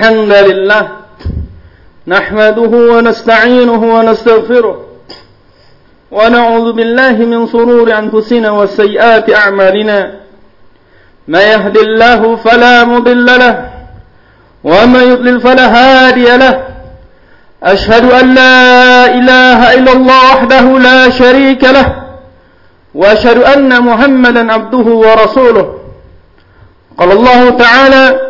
الحمد لله. نحمده ونستعينه ونستغفره. ونعوذ بالله من سرور أنفسنا وسيئات أعمالنا. ما يهد الله فلا مضل له. وما يضلل فلا هادي له. أشهد أن لا إله إلا الله وحده لا شريك له. وأشهد أن محمدا عبده ورسوله. قال الله تعالى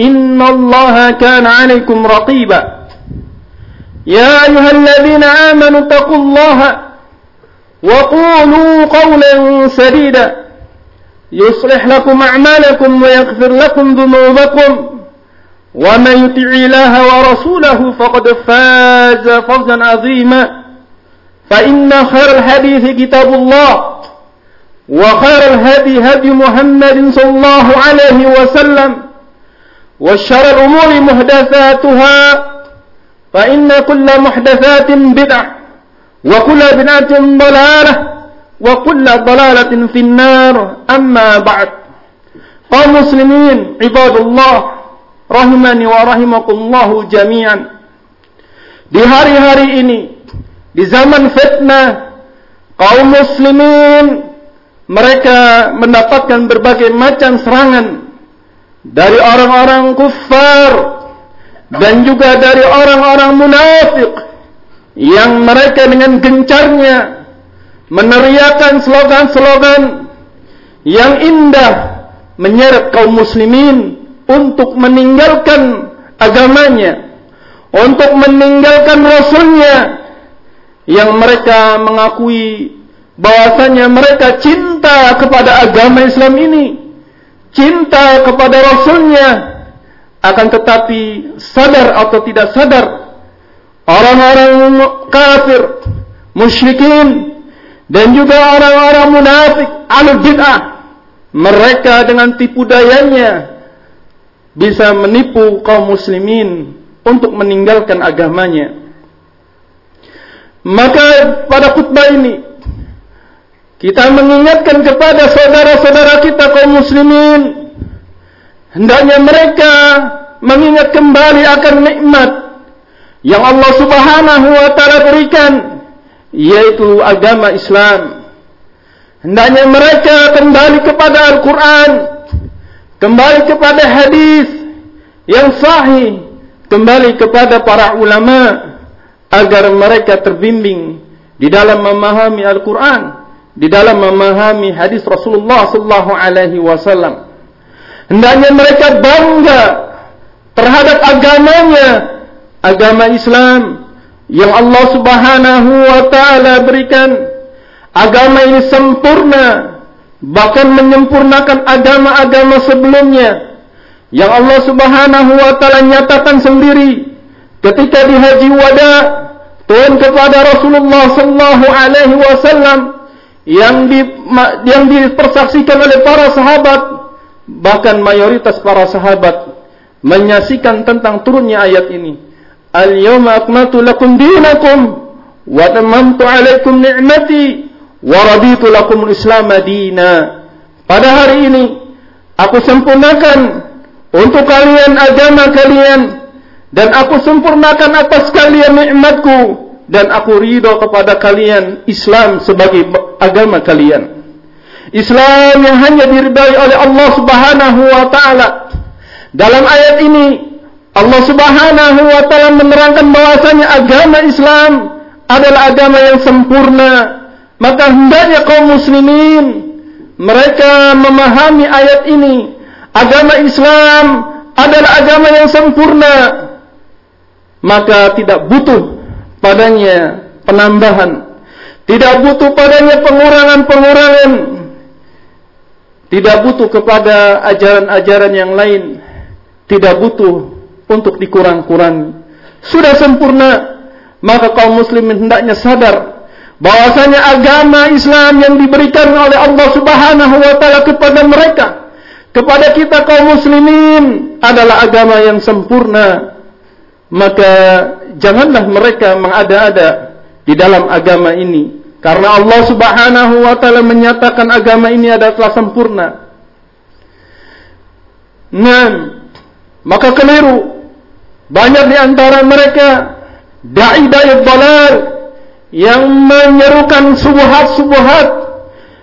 إن الله كان عليكم رقيبا. يا أيها الذين آمنوا اتقوا الله وقولوا قولا سديدا. يصلح لكم أعمالكم ويغفر لكم ذنوبكم. ومن يطع الله ورسوله فقد فاز فوزا عظيما. فإن خير الحديث كتاب الله وخير الهدي هدي محمد صلى الله عليه وسلم. وشر الأمور محدثاتها فإن كل محدثات بدعة وكل بدعة ضلالة وكل ضلالة في النار أما بعد قوم مسلمين عباد الله rahimani wa rahimakumullahu jami'an di hari-hari ini di zaman fitnah kaum muslimin mereka mendapatkan berbagai macam serangan dari orang-orang kufar. Dan juga dari orang-orang munafik yang mereka dengan gencarnya meneriakan slogan-slogan yang indah menyeret kaum muslimin untuk meninggalkan agamanya untuk meninggalkan rasulnya yang mereka mengakui bahwasanya mereka cinta kepada agama Islam ini cinta kepada Rasulnya akan tetapi sadar atau tidak sadar orang-orang kafir musyrikin dan juga orang-orang munafik alul bid'ah mereka dengan tipu dayanya bisa menipu kaum muslimin untuk meninggalkan agamanya. Maka pada khutbah ini kita mengingatkan kepada saudara-saudara kita kaum muslimin hendaknya mereka mengingat kembali akan nikmat yang Allah Subhanahu wa taala berikan yaitu agama Islam. Hendaknya mereka kembali kepada Al-Qur'an, kembali kepada hadis yang sahih, kembali kepada para ulama agar mereka terbimbing di dalam memahami Al-Qur'an di dalam memahami hadis Rasulullah sallallahu alaihi wasallam. Hendaknya mereka bangga terhadap agamanya, agama Islam yang Allah Subhanahu wa taala berikan. Agama ini sempurna, bahkan menyempurnakan agama-agama sebelumnya. Yang Allah Subhanahu wa taala nyatakan sendiri ketika di haji wada turun kepada Rasulullah sallallahu alaihi wasallam yang di yang dipersaksikan oleh para sahabat bahkan mayoritas para sahabat menyaksikan tentang turunnya ayat ini. Al-yawma akmaltu lakum dinakum wa tamamtu alaikum ni'mati wa raditu lakum al-islam dina. Pada hari ini aku sempurnakan untuk kalian agama kalian dan aku sempurnakan atas kalian nikmatku dan aku ridho kepada kalian Islam sebagai agama kalian. Islam yang hanya diridai oleh Allah Subhanahu wa taala. Dalam ayat ini Allah Subhanahu wa taala menerangkan bahwasanya agama Islam adalah agama yang sempurna. Maka hendaknya kaum muslimin mereka memahami ayat ini. Agama Islam adalah agama yang sempurna. Maka tidak butuh padanya penambahan, tidak butuh padanya pengurangan-pengurangan, tidak butuh kepada ajaran-ajaran yang lain, tidak butuh untuk dikurang-kurangi. sudah sempurna, maka kaum muslimin hendaknya sadar bahwasanya agama Islam yang diberikan oleh Allah Subhanahu wa taala kepada mereka, kepada kita kaum muslimin adalah agama yang sempurna. Maka janganlah mereka mengada-ada di dalam agama ini karena Allah Subhanahu wa taala menyatakan agama ini adalah sempurna. Nah, maka keliru banyak di antara mereka dai-dai dalal yang menyerukan subuhat-subuhat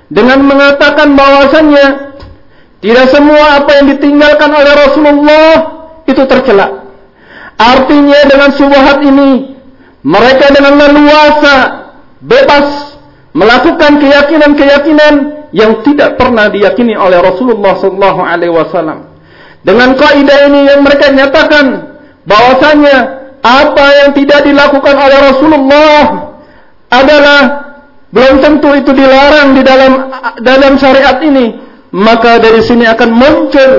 dengan mengatakan bahwasannya tidak semua apa yang ditinggalkan oleh Rasulullah itu tercela. Artinya dengan subuhat ini mereka dengan leluasa bebas melakukan keyakinan-keyakinan yang tidak pernah diyakini oleh Rasulullah sallallahu alaihi wasallam. Dengan kaidah ini yang mereka nyatakan bahwasanya apa yang tidak dilakukan oleh Rasulullah adalah belum tentu itu dilarang di dalam dalam syariat ini, maka dari sini akan muncul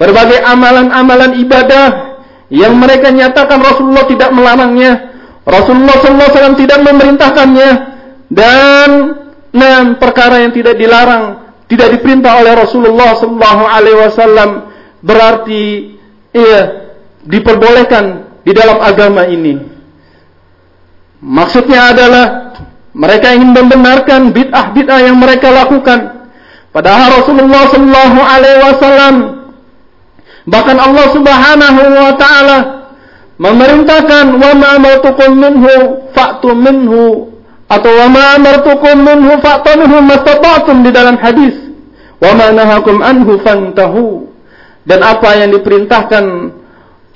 berbagai amalan-amalan ibadah yang mereka nyatakan Rasulullah tidak melarangnya, Rasulullah SAW tidak memerintahkannya dan perkara yang tidak dilarang, tidak diperintah oleh Rasulullah SAW berarti iya diperbolehkan di dalam agama ini. Maksudnya adalah mereka ingin membenarkan bid'ah-bid'ah yang mereka lakukan. Padahal Rasulullah sallallahu alaihi wasallam bahkan Allah Subhanahu wa taala memerintahkan wa ma amartukum minhu fa'tu minhu atau wa ma amartukum minhu fa'tu minhu mastata'tum di dalam hadis. Wa ma nahakum anhu fantahu. Dan apa yang diperintahkan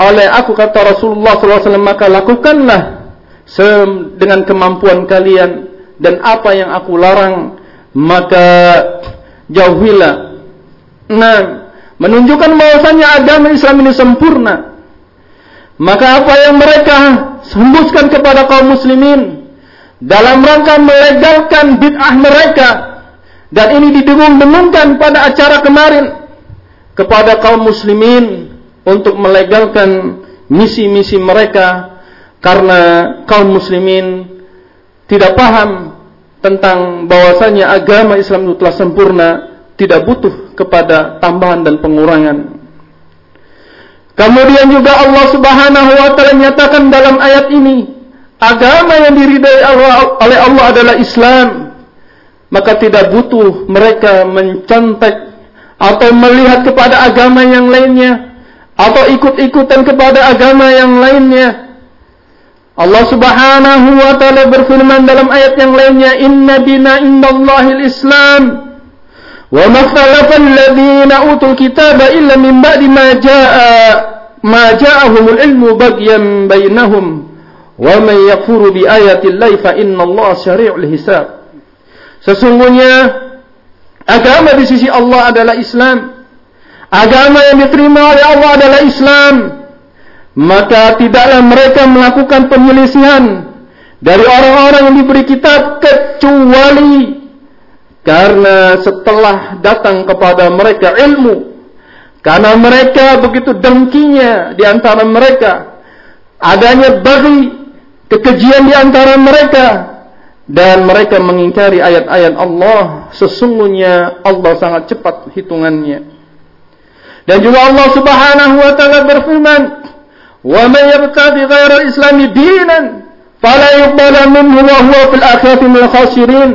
oleh aku kata Rasulullah SAW maka lakukanlah dengan kemampuan kalian. Dan apa yang aku larang maka jauhilah. Nah, menunjukkan bahwasanya agama Islam ini sempurna. Maka apa yang mereka sembuskan kepada kaum muslimin dalam rangka melegalkan bid'ah mereka dan ini didengung-dengungkan pada acara kemarin kepada kaum muslimin untuk melegalkan misi-misi mereka karena kaum muslimin tidak paham tentang bahwasanya agama Islam itu telah sempurna, tidak butuh kepada tambahan dan pengurangan. Kemudian juga Allah Subhanahu wa taala nyatakan dalam ayat ini, agama yang diridai Allah, oleh Allah adalah Islam. Maka tidak butuh mereka mencontek atau melihat kepada agama yang lainnya atau ikut-ikutan kepada agama yang lainnya. Allah Subhanahu wa taala berfirman dalam ayat yang lainnya, "Inna dina indallahil Islam." Wa ma ikhtalafa alladhina utul kitaba illa min ba'di ma jaa'a ma ja'ahumul ilmu baghyan bainahum. Wa man yakfuru bi ayati llahi fa inna Allah syari'ul hisab. Sesungguhnya Agama di sisi Allah adalah Islam. Agama yang diterima oleh Allah adalah Islam. Maka tidaklah mereka melakukan penyelisihan dari orang-orang yang diberi kitab kecuali karena setelah datang kepada mereka ilmu karena mereka begitu dengkinya di antara mereka adanya bagi kekejian di antara mereka dan mereka mengingkari ayat-ayat Allah sesungguhnya Allah sangat cepat hitungannya. Dan juga Allah Subhanahu wa taala berfirman wa may yabtaghi ghayra al-islam dinan fala yuqbal minhu wa huwa fil akhirati minal khasirin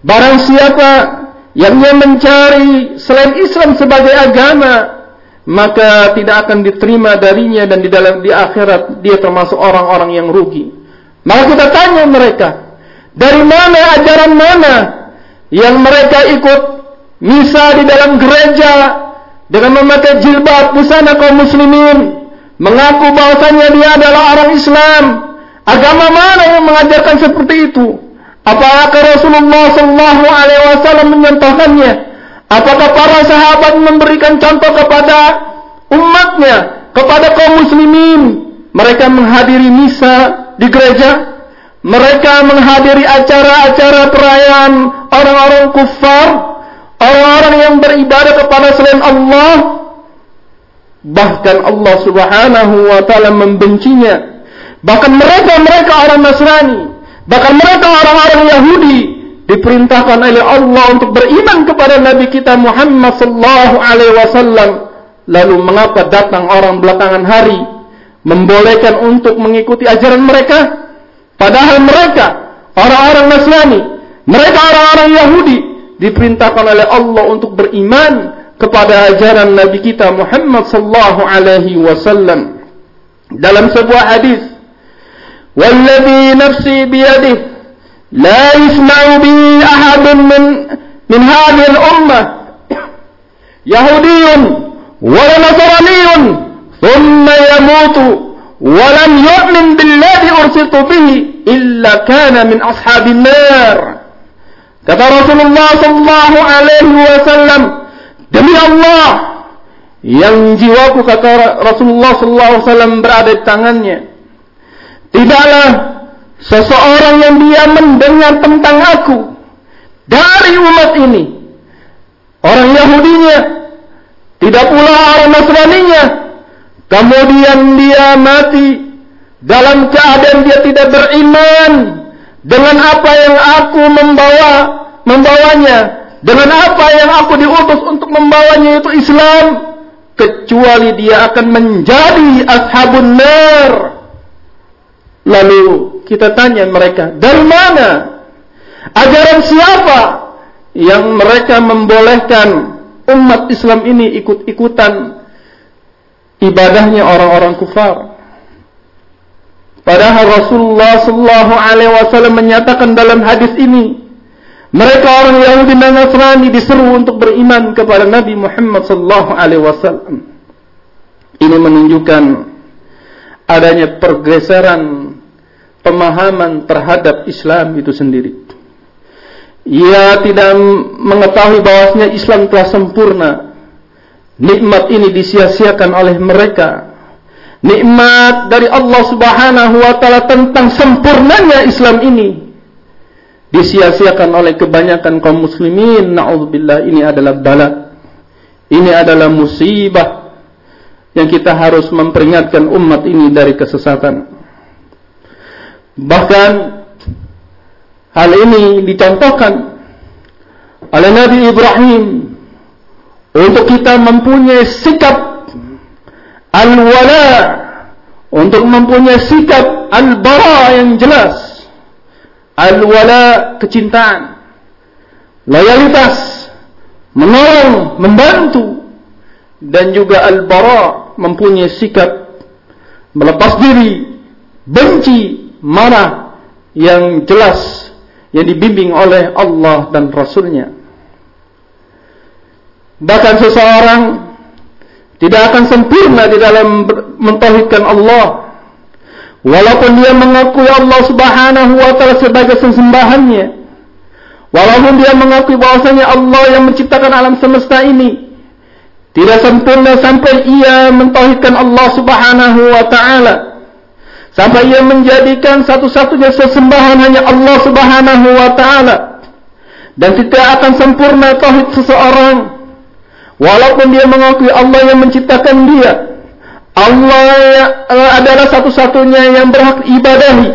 barang siapa yang dia mencari selain Islam sebagai agama maka tidak akan diterima darinya dan di dalam di akhirat dia termasuk orang-orang yang rugi maka kita tanya mereka dari mana ajaran mana yang mereka ikut misa di dalam gereja dengan memakai jilbab di sana kaum muslimin mengaku bahwasanya dia adalah orang Islam. Agama mana yang mengajarkan seperti itu? Apakah Rasulullah Shallallahu Alaihi Wasallam menyontohkannya? Apakah para sahabat memberikan contoh kepada umatnya, kepada kaum muslimin? Mereka menghadiri misa di gereja, mereka menghadiri acara-acara perayaan orang-orang kufar, orang-orang yang beribadah kepada selain Allah. Bahkan Allah Subhanahu wa taala membencinya Bahkan mereka-mereka orang Nasrani, bahkan mereka orang-orang Yahudi diperintahkan oleh Allah untuk beriman kepada Nabi kita Muhammad sallallahu alaihi wasallam. Lalu mengapa datang orang belakangan hari membolehkan untuk mengikuti ajaran mereka? Padahal mereka orang-orang Nasrani, mereka orang-orang Yahudi diperintahkan oleh Allah untuk beriman kepada ajaran Nabi kita Muhammad sallallahu alaihi wasallam. Dalam sebuah hadis والذي نفسي بيده لا يسمع به أحد من, من هذه الأمة. يهودي ولا نصراني ثم يموت ولم يؤمن بالذي أرسلت به إلا كان من أصحاب النار. كتب رسول الله صلى الله عليه وسلم demi الله. ينجواك كتب رسول الله صلى الله عليه وسلم di التغنية Tidaklah seseorang yang dia mendengar tentang aku dari umat ini. Orang Yahudinya, tidak pula orang Nasraninya. Kemudian dia mati dalam keadaan dia tidak beriman dengan apa yang aku membawa membawanya dengan apa yang aku diutus untuk membawanya itu Islam kecuali dia akan menjadi ashabun nar Lalu kita tanya mereka, dari mana? Ajaran siapa yang mereka membolehkan umat Islam ini ikut-ikutan ibadahnya orang-orang kufar? Padahal Rasulullah sallallahu alaihi wasallam menyatakan dalam hadis ini, mereka orang Yahudi dan Nasrani diseru untuk beriman kepada Nabi Muhammad sallallahu alaihi wasallam. Ini menunjukkan adanya pergeseran pemahaman terhadap Islam itu sendiri. Ia tidak mengetahui bahwasanya Islam telah sempurna. Nikmat ini disia-siakan oleh mereka. Nikmat dari Allah Subhanahu wa taala tentang sempurnanya Islam ini disia-siakan oleh kebanyakan kaum muslimin. Nauzubillah ini adalah bala. Ini adalah musibah yang kita harus memperingatkan umat ini dari kesesatan. Bahkan hal ini dicontohkan oleh Nabi Ibrahim untuk kita mempunyai sikap al-wala untuk mempunyai sikap al-bara yang jelas. Al-wala kecintaan loyalitas menolong membantu dan juga al-bara mempunyai sikap melepas diri benci marah yang jelas yang dibimbing oleh Allah dan Rasulnya. Bahkan seseorang tidak akan sempurna di dalam mentauhidkan Allah. Walaupun dia mengakui Allah subhanahu wa ta'ala sebagai sesembahannya. Walaupun dia mengakui bahwasanya Allah yang menciptakan alam semesta ini. Tidak sempurna sampai ia mentauhidkan Allah subhanahu wa ta'ala sampai ia menjadikan satu-satunya sesembahan hanya Allah Subhanahu wa taala. Dan tidak akan sempurna tauhid seseorang. Walaupun dia mengakui Allah yang menciptakan dia Allah adalah satu-satunya yang berhak ibadahi.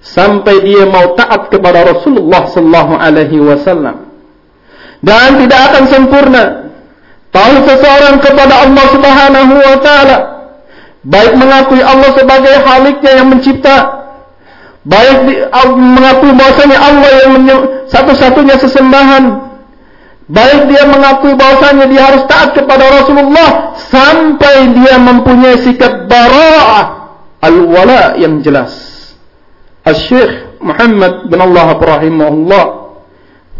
Sampai dia mau taat kepada Rasulullah sallallahu alaihi wasallam. Dan tidak akan sempurna tauhid seseorang kepada Allah Subhanahu wa taala baik mengakui Allah sebagai Haliknya yang mencipta, baik mengakui bahwasanya Allah yang satu-satunya sesembahan, baik dia mengakui bahwasanya dia harus taat kepada Rasulullah sampai dia mempunyai sikap bara'ah al-wala yang jelas. Al-Syekh Muhammad bin Allah rahimahullah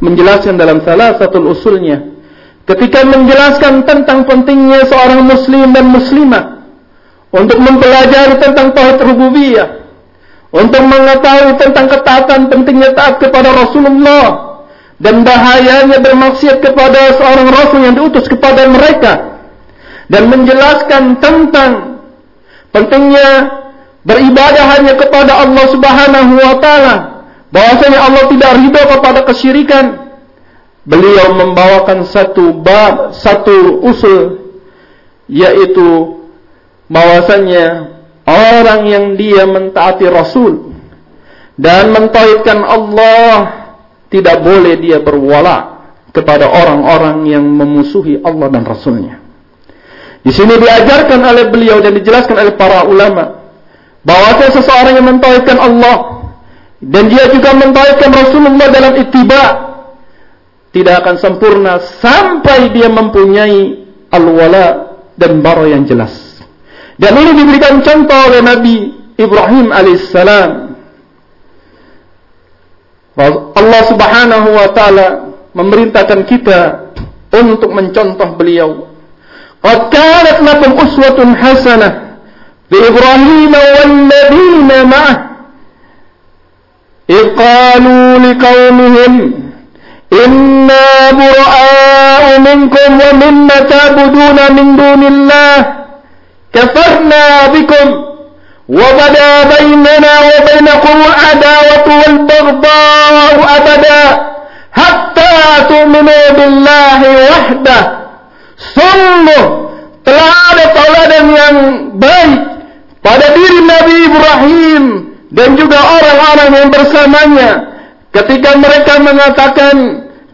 menjelaskan dalam salah satu usulnya ketika menjelaskan tentang pentingnya seorang muslim dan muslimah untuk mempelajari tentang tauhid rububiyah, untuk mengetahui tentang ketaatan pentingnya taat kepada Rasulullah. Dan bahayanya bermaksiat kepada seorang rasul yang diutus kepada mereka. Dan menjelaskan tentang pentingnya beribadah hanya kepada Allah Subhanahu wa taala. Bahwasanya Allah tidak ridho kepada kesyirikan. Beliau membawakan satu bab satu usul yaitu bahwasanya orang yang dia mentaati Rasul dan mentauhidkan Allah tidak boleh dia berwala kepada orang-orang yang memusuhi Allah dan Rasulnya. Di sini diajarkan oleh beliau dan dijelaskan oleh para ulama bahwa seseorang yang mentauhidkan Allah dan dia juga mentauhidkan Rasulullah dalam ittiba tidak akan sempurna sampai dia mempunyai al-wala dan bara yang jelas. Dan ini diberikan contoh oleh Nabi Ibrahim alaihissalam. Allah Subhanahu wa taala memerintahkan kita untuk mencontoh beliau. Qad kanat lakum uswatun hasanah bi Ibrahim wal ladina ma'ah. إذ قالوا لقومهم إنا براء منكم ومما تعبدون من دون الله كفرنا بكم وبدا بيننا وبينكم العداوة والبغضاء أبدا حتى تؤمنوا بالله وحده sungguh telah ada tauladan yang baik pada diri Nabi Ibrahim dan juga orang-orang yang bersamanya ketika mereka mengatakan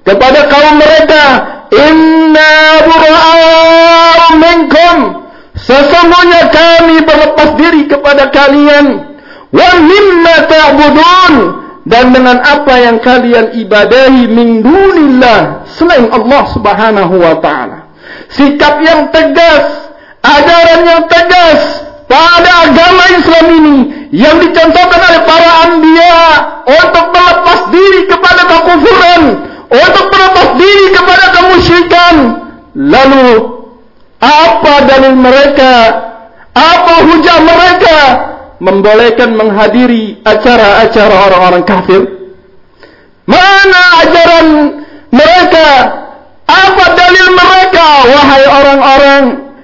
kepada kaum mereka inna bura'u minkum Sesungguhnya kami berlepas diri kepada kalian. Wa mimma ta'budun. Dan dengan apa yang kalian ibadahi min dunillah. Selain Allah subhanahu wa ta'ala. Sikap yang tegas. Ajaran yang tegas. Pada agama Islam ini. Yang dicontohkan oleh para anbiya. Untuk melepas diri kepada kekufuran. Untuk melepas diri kepada kemusyrikan. Lalu apa dalil mereka? Apa hujah mereka membolehkan menghadiri acara-acara orang-orang kafir? Mana ajaran mereka? Apa dalil mereka? Wahai orang-orang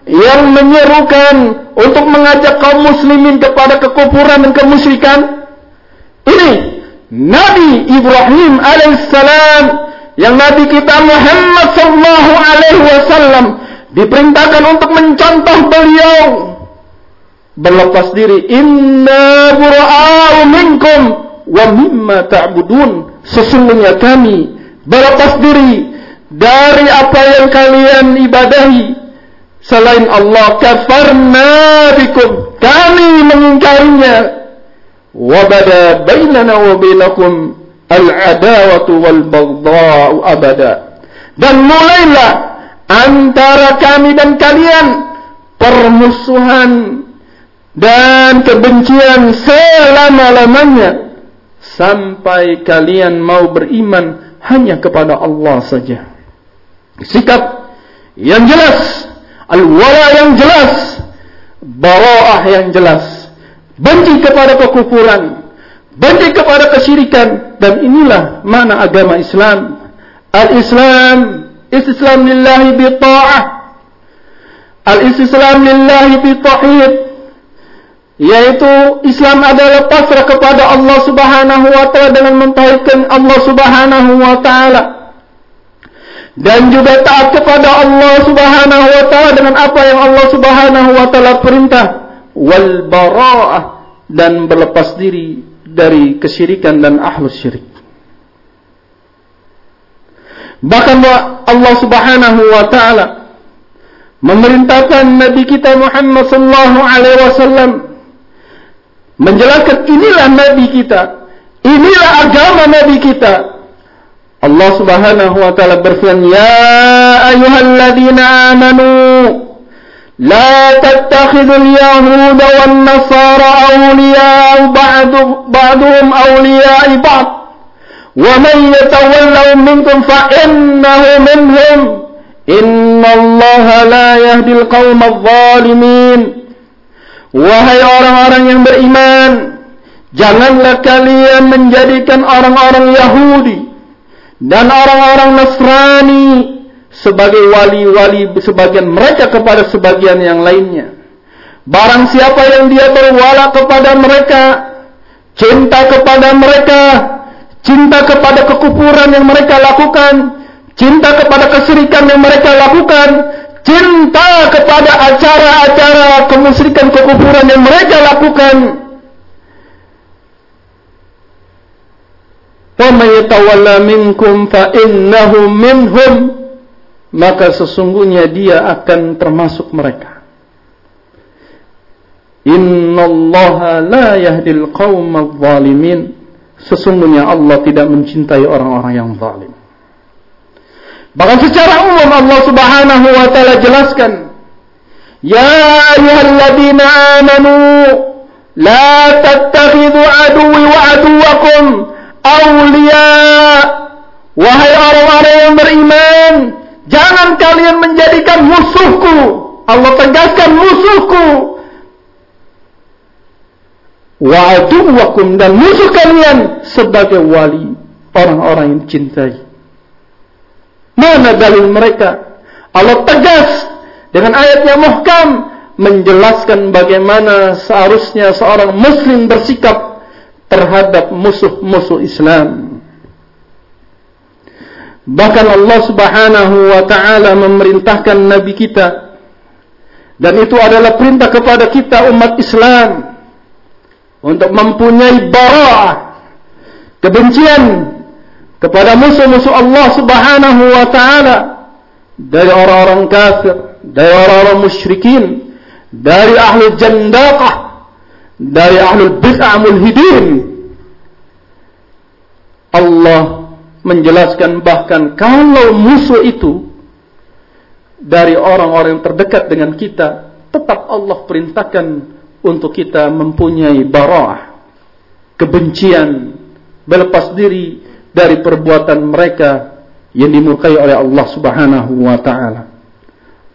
yang menyerukan untuk mengajak kaum muslimin kepada kekufuran dan kemusyrikan. Ini Nabi Ibrahim alaihissalam yang Nabi kita Muhammad sallallahu alaihi wasallam diperintahkan untuk mencontoh beliau. Berlepas diri. Inna bura'u minkum wa mimma ta'budun. Sesungguhnya kami berlepas diri dari apa yang kalian ibadahi. Selain Allah kafarna bikum. Kami mengingkarinya. Wa bada bainana wa bainakum al-adawatu wal baghdha'u abada. Dan mulailah antara kami dan kalian permusuhan dan kebencian selama-lamanya sampai kalian mau beriman hanya kepada Allah saja. Sikap yang jelas, al-wala yang jelas, bara'ah yang jelas, benci kepada kekufuran, benci kepada kesyirikan dan inilah mana agama Islam. Al-Islam bi ta'ah. Al-istislam lillahi bi tauhid. Yaitu Islam adalah pasrah kepada Allah Subhanahu wa taala dengan mentauhidkan Allah Subhanahu wa taala. Dan juga taat kepada Allah Subhanahu wa taala dengan apa yang Allah Subhanahu wa taala perintah. Wal bara'ah. Dan berlepas diri dari kesyirikan dan ahlus syirik Bahkan Allah Subhanahu wa taala memerintahkan Nabi kita Muhammad sallallahu alaihi wasallam menjelaskan inilah nabi kita, inilah agama nabi kita. Allah Subhanahu wa taala berfirman, "Ya ayyuhalladzina amanu لا تتخذوا اليهود والنصارى أولياء بعض بعضهم أولياء بعض ومن يتولوا منكم فإنه منهم إن الله لا يهدي القوم الظالمين Wahai orang-orang yang beriman Janganlah kalian menjadikan orang-orang Yahudi Dan orang-orang Nasrani Sebagai wali-wali sebagian mereka kepada sebagian yang lainnya Barang siapa yang dia berwala kepada mereka Cinta kepada mereka cinta kepada kekufuran yang mereka lakukan, cinta kepada kesyirikan yang mereka lakukan, cinta kepada acara-acara kemusyrikan kekufuran yang mereka lakukan. Yatawalla minkum fa innahu minhum maka sesungguhnya dia akan termasuk mereka. Innallaha la yahdil qaumadh zalimin. Sesungguhnya Allah tidak mencintai orang-orang yang zalim. Bahkan secara umum Allah Subhanahu wa taala jelaskan, "Ya ayyuhalladzina amanu la tattakhidhu aduwwi wa aduwwakum awliya." Wahai orang-orang yang beriman, jangan kalian menjadikan musuhku. Allah tegaskan musuhku. Wa aduwwakum dan musuh kalian sebagai wali orang-orang yang cintai. Mana dalil mereka? Allah tegas dengan ayat yang muhkam menjelaskan bagaimana seharusnya seorang muslim bersikap terhadap musuh-musuh Islam. Bahkan Allah Subhanahu wa taala memerintahkan nabi kita dan itu adalah perintah kepada kita umat Islam untuk mempunyai bara'ah kebencian kepada musuh-musuh Allah Subhanahu wa taala dari orang-orang kafir, dari orang-orang musyrikin, dari ahli jandaqah, dari ahli bid'ah mulhidin. Allah menjelaskan bahkan kalau musuh itu dari orang-orang yang terdekat dengan kita, tetap Allah perintahkan untuk kita mempunyai barah, kebencian, berlepas diri dari perbuatan mereka yang dimurkai oleh Allah Subhanahu wa taala.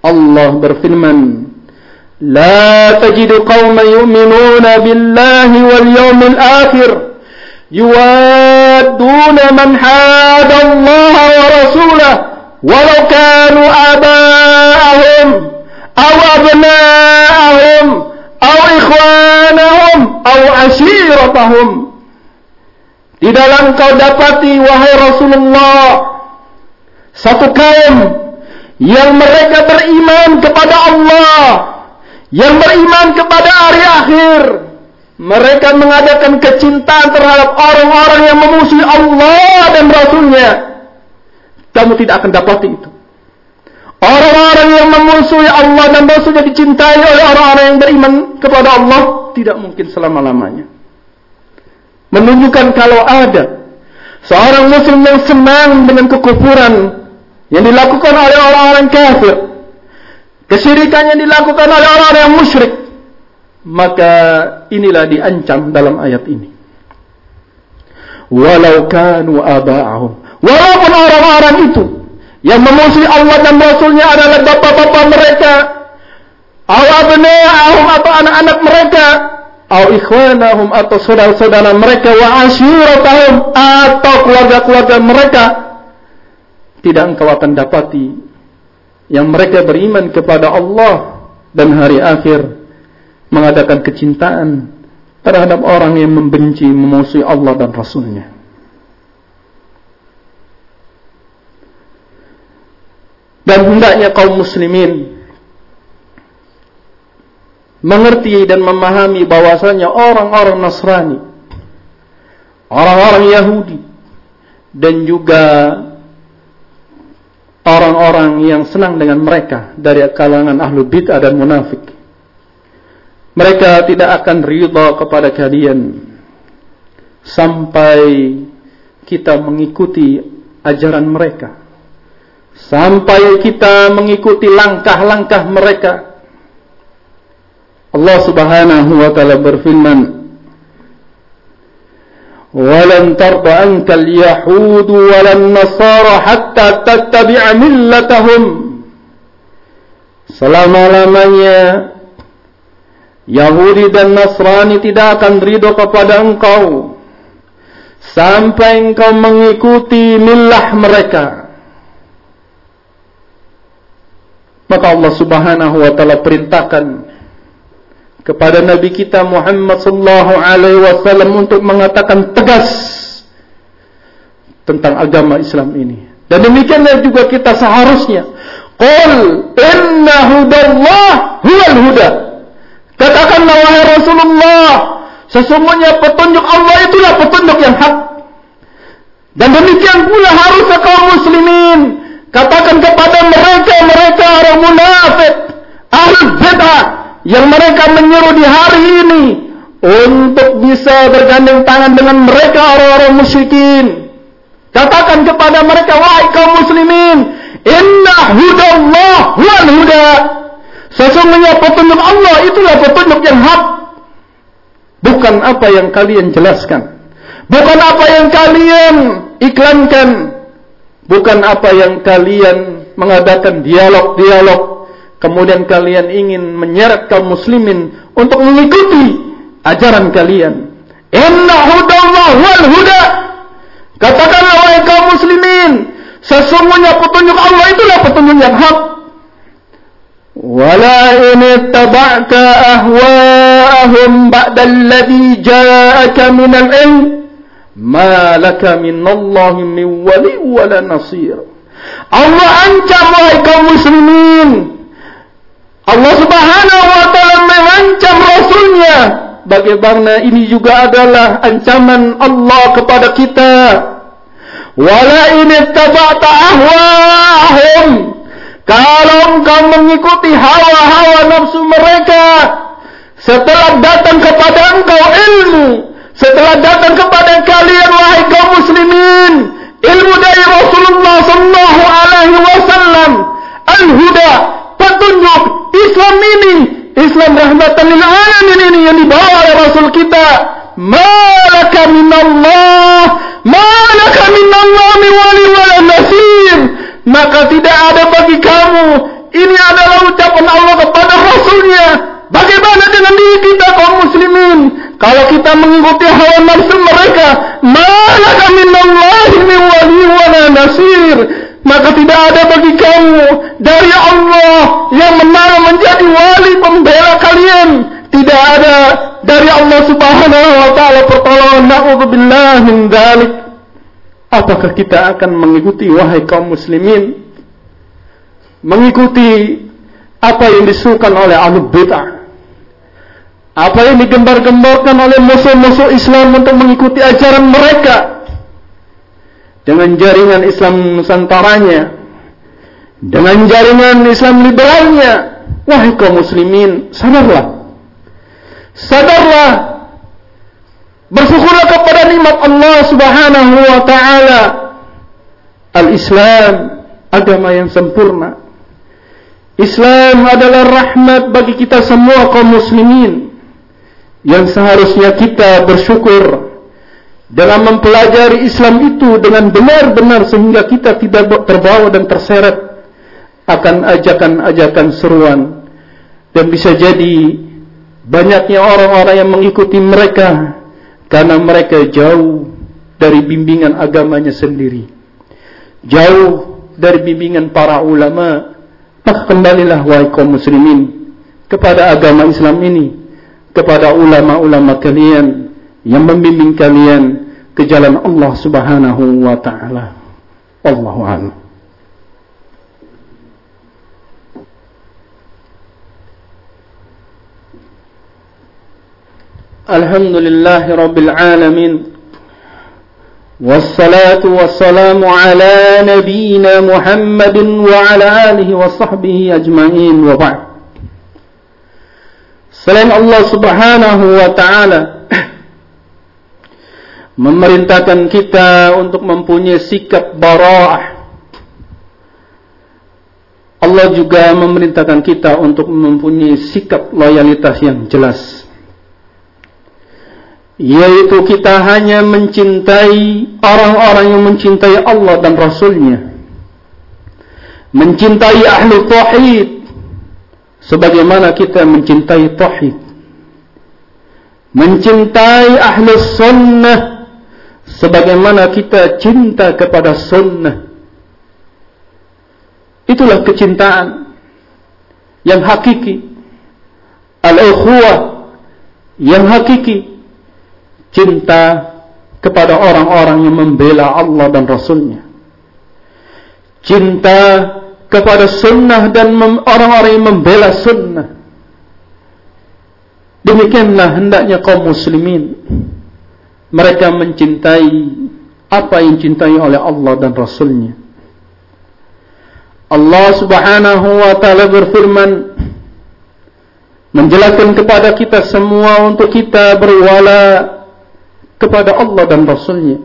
Allah berfirman, "La tajidu qauman yu'minuna billahi wal yawmil akhir yuwadduna man hada Allah wa rasulahu walau aw abna'ahum aw ikhwanahum aw ashiratahum." Tidaklah engkau dapati wahai Rasulullah satu kaum yang mereka beriman kepada Allah, yang beriman kepada hari akhir. Mereka mengadakan kecintaan terhadap orang-orang yang memusuhi Allah dan Rasulnya. Kamu tidak akan dapati itu. Orang-orang yang memusuhi Allah dan Rasulnya dicintai oleh orang-orang yang beriman kepada Allah tidak mungkin selama-lamanya menunjukkan kalau ada seorang muslim yang senang dengan kekufuran yang dilakukan oleh orang-orang kafir, kesyirikan yang dilakukan oleh orang-orang yang musyrik, maka inilah diancam dalam ayat ini. Walau kanu aba'ahum. Walaupun orang-orang itu yang memusuhi Allah dan Rasulnya adalah bapak-bapak mereka, awabna'ahum atau anak-anak mereka, atau ikhwanahum atau saudara-saudara mereka. Wa asyiratahum atau keluarga-keluarga mereka. Tidak engkau akan dapati yang mereka beriman kepada Allah dan hari akhir mengadakan kecintaan terhadap orang yang membenci memusuhi Allah dan Rasulnya. Dan hendaknya kaum muslimin mengerti dan memahami bahwasanya orang-orang Nasrani, orang-orang Yahudi, dan juga orang-orang yang senang dengan mereka dari kalangan ahlu bid'ah dan munafik. Mereka tidak akan ridha kepada kalian sampai kita mengikuti ajaran mereka. Sampai kita mengikuti langkah-langkah mereka Allah Subhanahu wa taala berfirman "Walan tarda anka al-yahud walan nasara hatta tattabi'a millatahum" Selama-lamanya Yahudi dan Nasrani tidak akan ridho kepada engkau sampai engkau mengikuti milah mereka. Maka Allah Subhanahu wa taala perintahkan kepada Nabi kita Muhammad sallallahu alaihi wasallam untuk mengatakan tegas tentang agama Islam ini. Dan demikianlah juga kita seharusnya Qul inna hudallah huwal huda. Katakanlah wahai Rasulullah, sesungguhnya petunjuk Allah itulah petunjuk yang hak. Dan demikian pula harusnya kaum muslimin katakan kepada mereka mereka orang munafik, ahli bid'ah yang mereka menyeru di hari ini untuk bisa bergandeng tangan dengan mereka orang-orang musyrikin. Katakan kepada mereka wahai kaum muslimin, inna hudallah wal huda. Sesungguhnya petunjuk Allah itulah petunjuk yang hak. Bukan apa yang kalian jelaskan. Bukan apa yang kalian iklankan. Bukan apa yang kalian mengadakan dialog-dialog. Kemudian kalian ingin menyeret kaum muslimin untuk mengikuti ajaran kalian. Inna hudallah wal huda. Katakanlah wahai kaum muslimin, sesungguhnya petunjuk Allah itulah petunjuk yang hak. Wala in ittaba'ta ahwa'ahum ba'da alladhi ja'aka min al-ilm ma laka min Allah min wali wala nasir. Allah ancam wahai kaum muslimin. Allah subhanahu wa ta'ala mengancam rasulnya. Bagaimana ini juga adalah ancaman Allah kepada kita. Wala ini tabata ahwahum kalau engkau mengikuti hawa-hawa nafsu mereka setelah datang kepada engkau ilmu setelah datang kepada kalian wahai kaum muslimin ilmu dari Rasulullah sallallahu alaihi wasallam al-huda petunjuk Islam ini Islam rahmatan lil alamin ini yang dibawa oleh Rasul kita. Malaka minallah malaka minallah min wali wala nasir. Maka tidak ada bagi kamu ini adalah ucapan Allah kepada Rasulnya. Bagaimana dengan diri kita kaum muslimin kalau kita mengikuti hawa nafsu mereka, mana kami wali wala nasir. Maka tidak ada bagi kamu dari Allah yang menang menjadi wali pembela kalian. Tidak ada dari Allah Subhanahu wa taala pertolongan. Nauzubillah min. Apakah kita akan mengikuti wahai kaum muslimin? Mengikuti apa yang disukan oleh ahli bid'ah apa yang digembar-gemborkan oleh musuh-musuh Islam untuk mengikuti ajaran mereka dengan jaringan Islam Nusantaranya, dengan jaringan Islam liberalnya. Wahai kaum muslimin, sadarlah. Sadarlah. Bersyukurlah kepada nikmat Allah Subhanahu wa taala. Al-Islam agama yang sempurna. Islam adalah rahmat bagi kita semua kaum muslimin yang seharusnya kita bersyukur dalam mempelajari Islam itu dengan benar-benar sehingga kita tidak terbawa dan terseret akan ajakan-ajakan seruan. Dan bisa jadi banyaknya orang-orang yang mengikuti mereka karena mereka jauh dari bimbingan agamanya sendiri. Jauh dari bimbingan para ulama. Maka kembalilah wahai kaum muslimin kepada agama Islam ini kepada ulama-ulama kalian yang membimbing kalian ke jalan Allah Subhanahu wa taala. Allahu a'lam. الحمد لله رب العالمين والصلاة والسلام على نبينا محمد وعلى آله وصحبه أجمعين وبعد Selain Allah subhanahu wa ta'ala Memerintahkan kita untuk mempunyai sikap bara'ah. Allah juga memerintahkan kita untuk mempunyai sikap loyalitas yang jelas. Yaitu kita hanya mencintai orang-orang yang mencintai Allah dan Rasulnya. Mencintai ahli tauhid sebagaimana kita mencintai tauhid mencintai ahli sunnah sebagaimana kita cinta kepada sunnah itulah kecintaan yang hakiki. Al-ukhuwah yang hakiki cinta kepada orang-orang yang membela Allah dan Rasulnya. Cinta kepada sunnah dan orang-orang yang membela sunnah. Demikianlah hendaknya kaum muslimin. Mereka mencintai apa yang cintai oleh Allah dan Rasulnya. Allah subhanahu wa ta'ala berfirman menjelaskan kepada kita semua untuk kita berwala kepada Allah dan Rasulnya.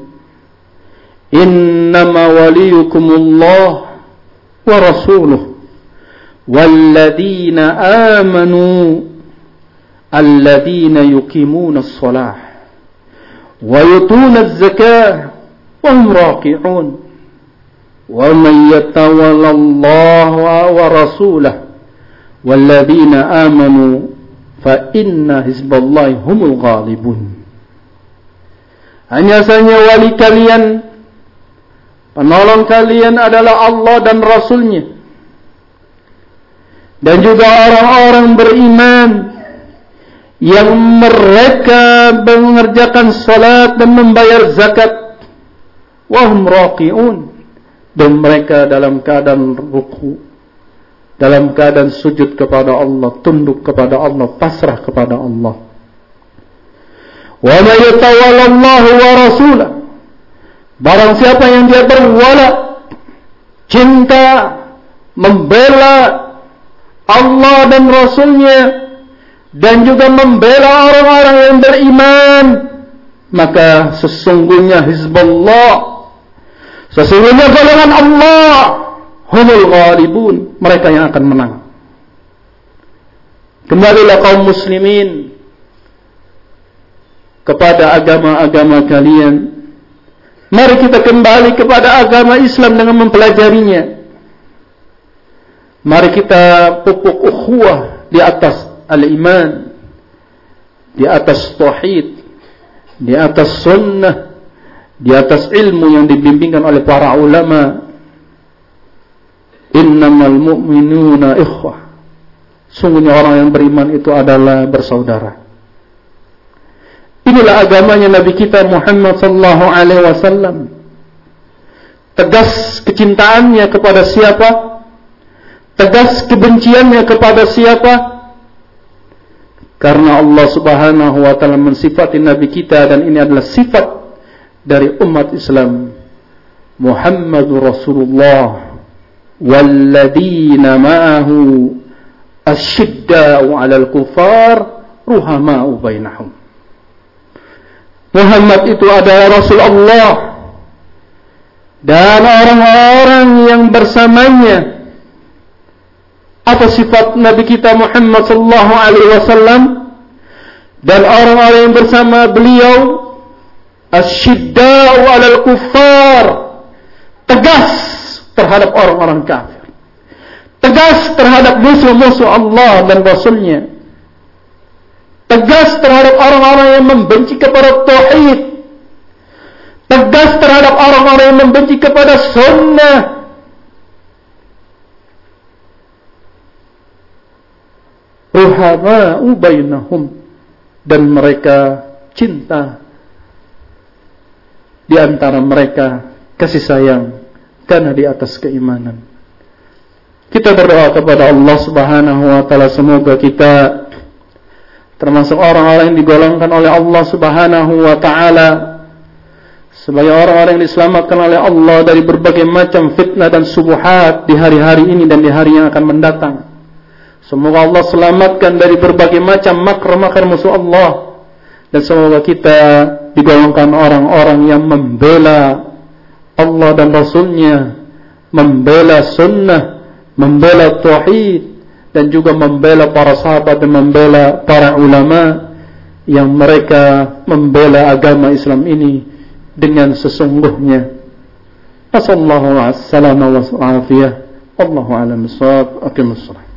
Innama waliyukumullah ورسوله والذين آمنوا الذين يقيمون الصلاة ويطون الزكاة وهم راكعون ومن يتولى الله ورسوله والذين آمنوا فإن حزب الله هم الغالبون. hanya saja wali kalian Penolong kalian adalah Allah dan Rasulnya. Dan juga orang-orang beriman yang mereka mengerjakan salat dan membayar zakat. Wahum raqi'un. Dan mereka dalam keadaan ruku. Dalam keadaan sujud kepada Allah. Tunduk kepada Allah. Pasrah kepada Allah. Wa ma wa rasulah. Barang siapa yang dia berwala cinta membela Allah dan Rasulnya dan juga membela orang-orang yang beriman maka sesungguhnya Hizbullah sesungguhnya golongan Allah humul ghalibun mereka yang akan menang. Kembalilah kaum muslimin kepada agama-agama kalian Mari kita kembali kepada agama Islam dengan mempelajarinya. Mari kita pupuk ukhuwah di atas al-iman, di atas tauhid, di atas sunnah, di atas ilmu yang dibimbingkan oleh para ulama. Innamal mu'minuna ikhwah. Sungguhnya orang yang beriman itu adalah bersaudara. Inilah agamanya Nabi kita Muhammad sallallahu alaihi wasallam. Tegas kecintaannya kepada siapa? Tegas kebenciannya kepada siapa? Karena Allah Subhanahu wa taala mensifati nabi kita dan ini adalah sifat dari umat Islam. Muhammadur Rasulullah walladzina ma'ahu asyidda'u 'alal kufar ruhama'u bainahum. Muhammad itu adalah Rasul Allah dan orang-orang yang bersamanya apa sifat Nabi kita Muhammad sallallahu alaihi wasallam? Dan orang-orang yang bersama beliau asyidda'u 'alal kuffar tegas terhadap orang-orang kafir. Tegas terhadap musuh-musuh Allah dan Rasulnya tegas terhadap orang-orang yang membenci kepada tauhid. Tegas terhadap orang-orang yang membenci kepada sunnah. Ruhama'u bainahum. Dan mereka cinta di antara mereka kasih sayang karena di atas keimanan. Kita berdoa kepada Allah Subhanahu wa taala. Semoga kita termasuk orang-orang yang digolongkan oleh Allah Subhanahu wa taala sebagai orang-orang yang diselamatkan oleh Allah dari berbagai macam fitnah dan subuhat di hari-hari ini dan di hari yang akan mendatang. Semoga Allah selamatkan dari berbagai macam makar-makar musuh Allah dan semoga kita digolongkan orang-orang yang membela Allah dan Rasulnya, membela sunnah, membela tauhid, dan juga membela para sahabat dan membela para ulama yang mereka membela agama Islam ini dengan sesungguhnya. Assalamualaikum warahmatullahi wabarakatuh. Allahu a'lam bishawab. Aqimus